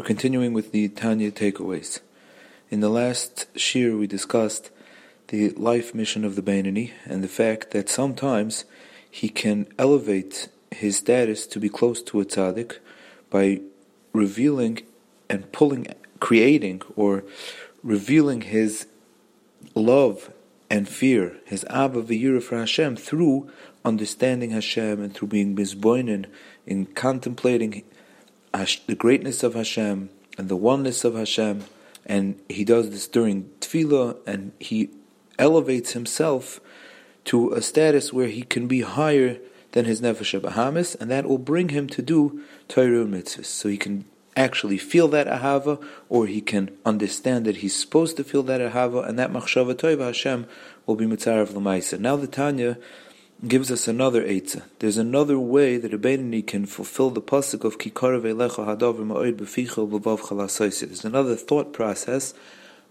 We're continuing with the Tanya takeaways. In the last shiur, we discussed the life mission of the Bainani and the fact that sometimes he can elevate his status to be close to a tzaddik by revealing and pulling, creating or revealing his love and fear, his Ahava V'yira for Hashem, through understanding Hashem and through being misboinen in contemplating the greatness of Hashem and the oneness of Hashem. And he does this during tefillah, and he elevates himself to a status where he can be higher than his nefesh Bahamis, and that will bring him to do Torah mitzvahs. So he can actually feel that ahava, or he can understand that he's supposed to feel that ahava, and that machshava toiva Hashem will be mitzvah of lamaisa. Now the Tanya gives us another eitzah. There's another way that a Beinani can fulfill the pasuk of kikarav elecha hadavar ma'od b'ficha b'vav There's another thought process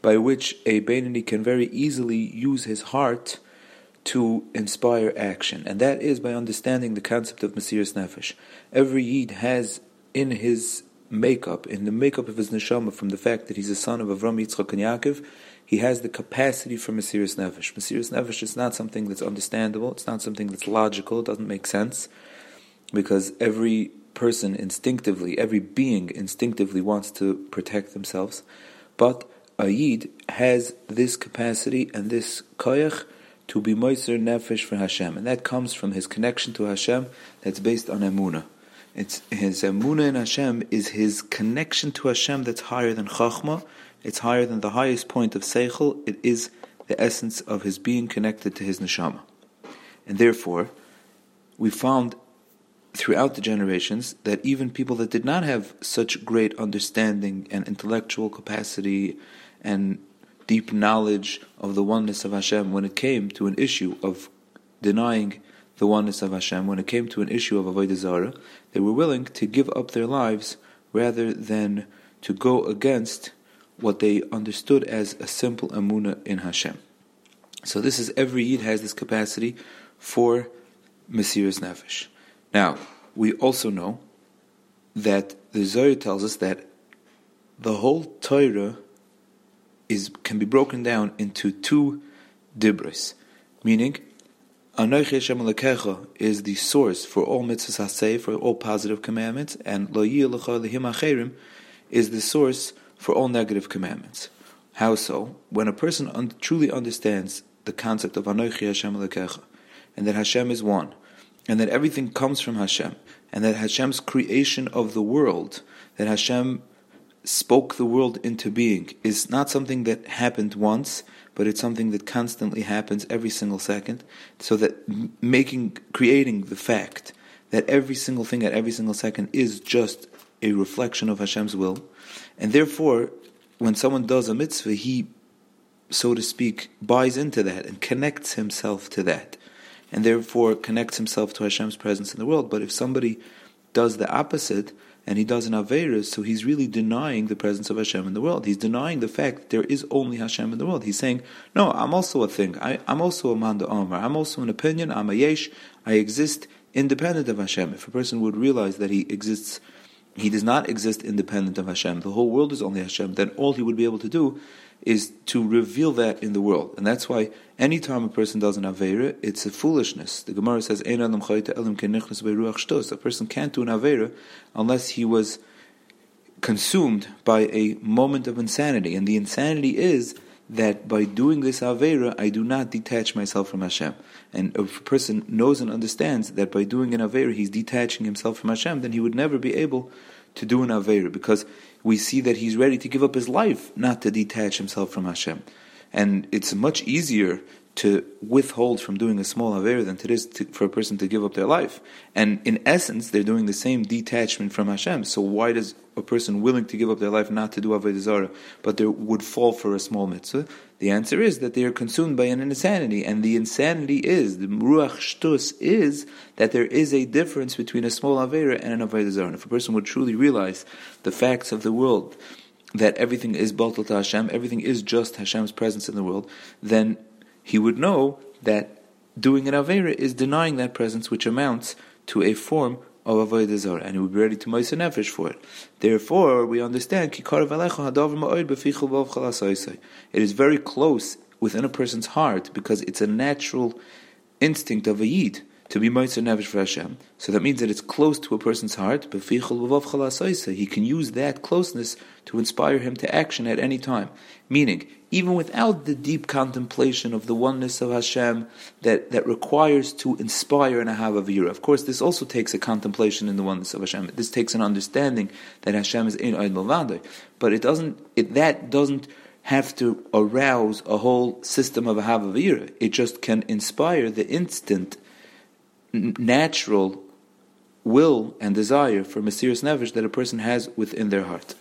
by which a Beinani can very easily use his heart to inspire action, and that is by understanding the concept of Mesiris Nefesh. Every Yid has in his makeup, in the makeup of his neshama, from the fact that he's a son of Avram, Yitzchak, and Yaakov, he has the capacity for Mesiris Nefesh. Mesiris Nefesh is not something that's understandable, it's not something that's logical, it doesn't make sense, because every person instinctively, every being instinctively wants to protect themselves, but a Yid has this capacity and this koyach to be Moiser Nefesh for Hashem, and that comes from his connection to Hashem that's based on Emunah. It's his Emunah in Hashem is his connection to Hashem that's higher than Chachma, it's higher than the highest point of Seichel, it is the essence of his being connected to his Neshama. And therefore, we found throughout the generations that even people that did not have such great understanding and intellectual capacity and deep knowledge of the oneness of Hashem when it came to an issue of denying the oneness of Hashem, when it came to an issue of Avodah Zarah, they were willing to give up their lives rather than to go against what they understood as a simple amuna in Hashem. So this is every Yid has this capacity for Mesiris Nefesh. Now, we also know that the Zohar tells us that the whole Torah is can be broken down into two dibris, meaning Anochi Hashem Lekecha is the source for all mitzvahs hasei, for all positive commandments, and Lo Lecha Lehim Acherim is the source for all negative commandments. How so? When a person un- truly understands the concept of Anochi Hashem Lekecha, and that Hashem is one, and that everything comes from Hashem, and that Hashem's creation of the world, that Hashem spoke the world into being is not something that happened once, but it's something that constantly happens every single second. So that making, creating the fact that every single thing at every single second is just a reflection of Hashem's will. And therefore, when someone does a mitzvah, he, so to speak, buys into that and connects himself to that. And therefore connects himself to Hashem's presence in the world. But if somebody does the opposite, and he does an Averis, so he's really denying the presence of Hashem in the world. He's denying the fact that there is only Hashem in the world. He's saying, No, I'm also a thing. I, am also a Manda Omer. I'm also an opinion. I'm a Yesh. I exist independent of Hashem. If a person would realize that he exists, he does not exist independent of Hashem, the whole world is only Hashem, then all he would be able to do is to reveal that in the world. And that's why anytime a person does an Avera, it's a foolishness. The Gemara says, A person can't do an Avera unless he was consumed by a moment of insanity. And the insanity is that by doing this Avera, I do not detach myself from Hashem. And if a person knows and understands that by doing an Avera, he's detaching himself from Hashem, then he would never be able to do an Avera because we see that he's ready to give up his life not to detach himself from Hashem. And it's much easier to withhold from doing a small aver than it is to, for a person to give up their life. And in essence, they're doing the same detachment from Hashem. So why does a person willing to give up their life not to do avodah zarah, but they would fall for a small mitzvah? The answer is that they are consumed by an insanity, and the insanity is the ruach shtus is that there is a difference between a small avera and an avodah zarah. If a person would truly realize the facts of the world, that everything is batal to Hashem, everything is just Hashem's presence in the world, then he would know that doing an Avera is denying that presence, which amounts to a form of avodah zarah, and he would be ready to moiser nefesh for it. Therefore, we understand It is very close within a person's heart because it's a natural instinct of a yid to be Moiser Nefesh for Hashem. So that means that it's close to a person's heart. He can use that closeness to inspire him to action at any time. Meaning, even without the deep contemplation of the oneness of Hashem that, that requires to inspire an Ahava Vira. Of course, this also takes a contemplation in the oneness of Hashem. This takes an understanding that Hashem is Ein Od Milvado. But it doesn't, it, that doesn't have to arouse a whole system of Ahava Vira. It just can inspire the instant natural will and desire for Mesiris Nefesh that a person has within their heart.